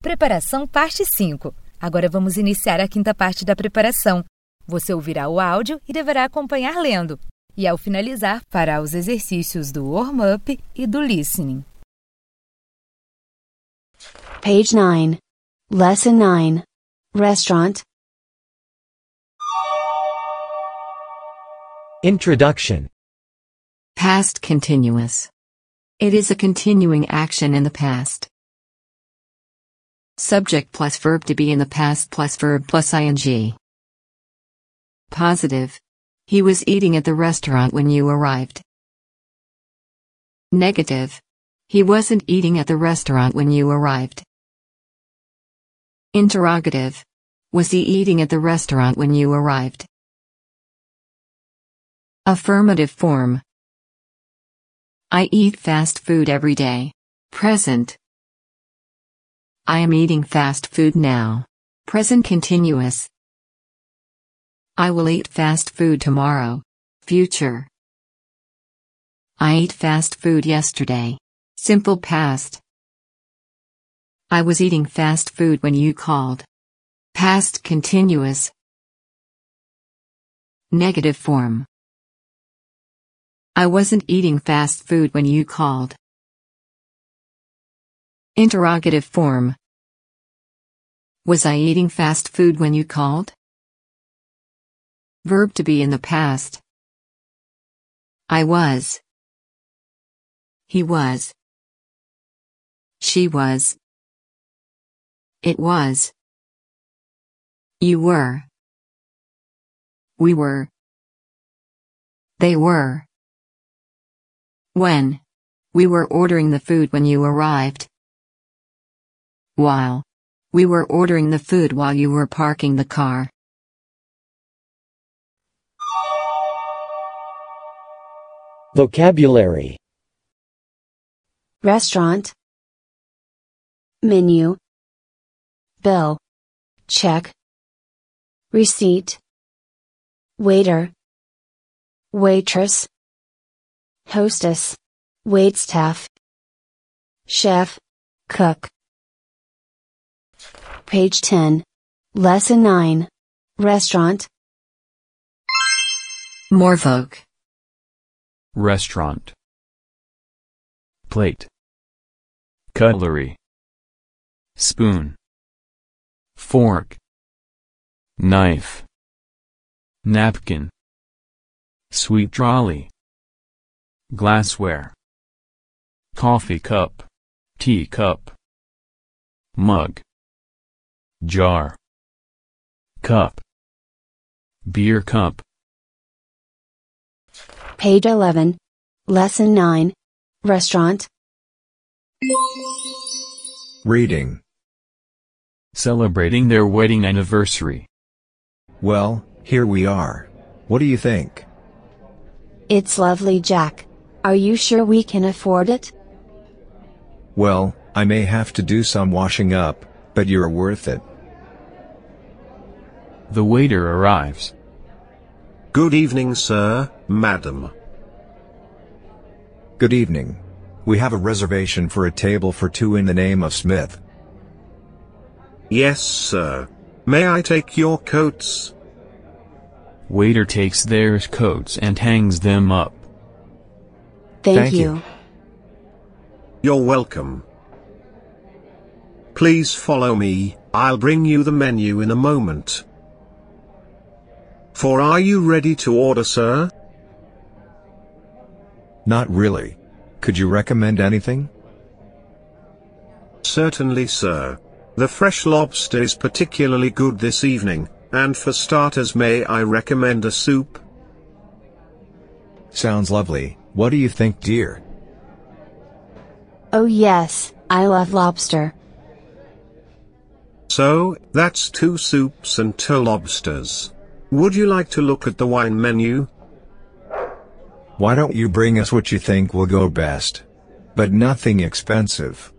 Preparação parte 5. Agora vamos iniciar a quinta parte da preparação. Você ouvirá o áudio e deverá acompanhar lendo. E ao finalizar, fará os exercícios do warm-up e do listening. Page 9. Lesson 9. Restaurant. Introduction Past continuous. It is a continuing action in the past. Subject plus verb to be in the past plus verb plus ing. Positive. He was eating at the restaurant when you arrived. Negative. He wasn't eating at the restaurant when you arrived. Interrogative. Was he eating at the restaurant when you arrived? Affirmative form. I eat fast food every day. Present. I am eating fast food now. Present continuous. I will eat fast food tomorrow. Future. I ate fast food yesterday. Simple past. I was eating fast food when you called. Past continuous. Negative form. I wasn't eating fast food when you called. Interrogative form. Was I eating fast food when you called? Verb to be in the past. I was. He was. She was. It was. You were. We were. They were. When? We were ordering the food when you arrived. While. We were ordering the food while you were parking the car. Vocabulary Restaurant. Menu. Bill. Check. Receipt. Waiter. Waitress. Hostess. Waitstaff. Chef. Cook. Page 10. Lesson 9. Restaurant. More vogue. Restaurant. Plate. Cutlery. Spoon. Fork. Knife. Napkin. Sweet trolley. Glassware. Coffee cup. Tea cup. Mug. Jar. Cup. Beer cup. Page 11. Lesson 9. Restaurant. Reading. Celebrating their wedding anniversary. Well, here we are. What do you think? It's lovely, Jack. Are you sure we can afford it? Well, I may have to do some washing up, but you're worth it. The waiter arrives. Good evening, sir, madam. Good evening. We have a reservation for a table for two in the name of Smith. Yes, sir. May I take your coats? Waiter takes their coats and hangs them up. Thank, Thank you. you. You're welcome. Please follow me, I'll bring you the menu in a moment. For are you ready to order, sir? Not really. Could you recommend anything? Certainly, sir. The fresh lobster is particularly good this evening, and for starters may I recommend a soup? Sounds lovely. What do you think, dear? Oh yes, I love lobster. So, that's two soups and two lobsters. Would you like to look at the wine menu? Why don't you bring us what you think will go best? But nothing expensive.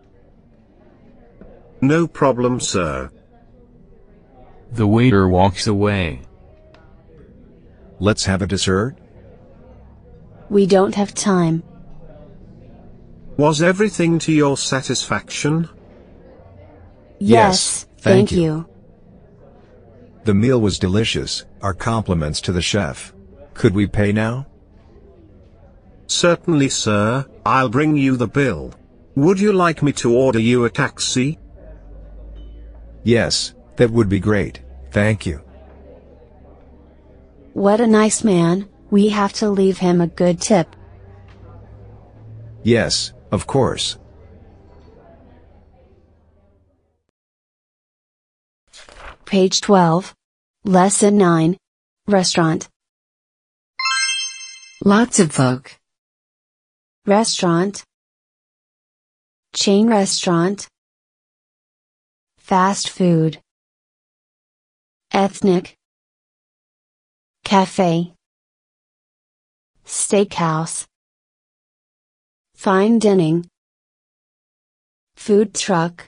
No problem, sir. The waiter walks away. Let's have a dessert? We don't have time. Was everything to your satisfaction? Yes, thank thank you. you. The meal was delicious, our compliments to the chef. Could we pay now? Certainly sir, I'll bring you the bill. Would you like me to order you a taxi? Yes, that would be great, thank you. What a nice man, we have to leave him a good tip. Yes, of course. Page 12. Lesson 9. Restaurant. Lots of folk. Restaurant. Chain restaurant. Fast food. Ethnic. Cafe. Steakhouse. Fine dining. Food truck.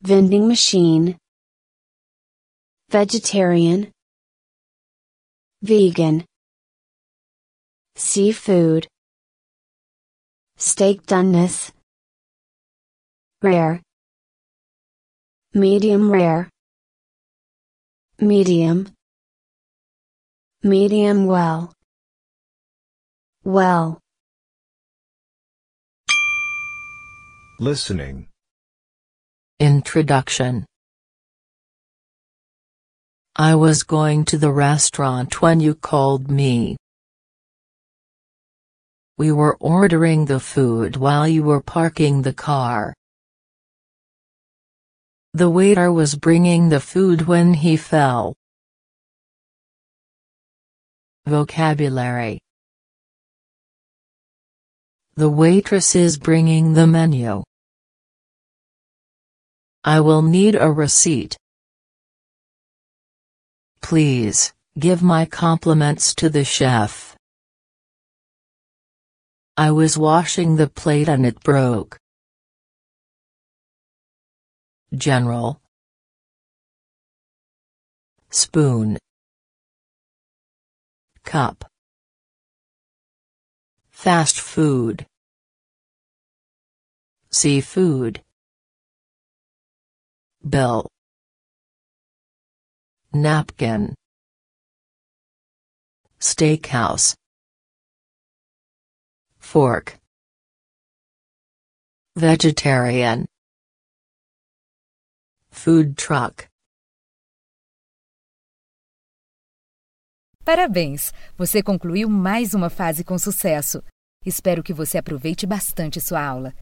Vending machine. Vegetarian. Vegan. Seafood. Steak doneness. Rare. Medium rare. Medium. Medium well. Well. Listening. Introduction I was going to the restaurant when you called me. We were ordering the food while you were parking the car. The waiter was bringing the food when he fell. Vocabulary The waitress is bringing the menu. I will need a receipt. Please, give my compliments to the chef. I was washing the plate and it broke. General. Spoon. Cup. Fast food. Seafood. Bill Napkin Steakhouse Fork Vegetarian Food truck Parabéns! Você concluiu mais uma fase com sucesso. Espero que você aproveite bastante sua aula.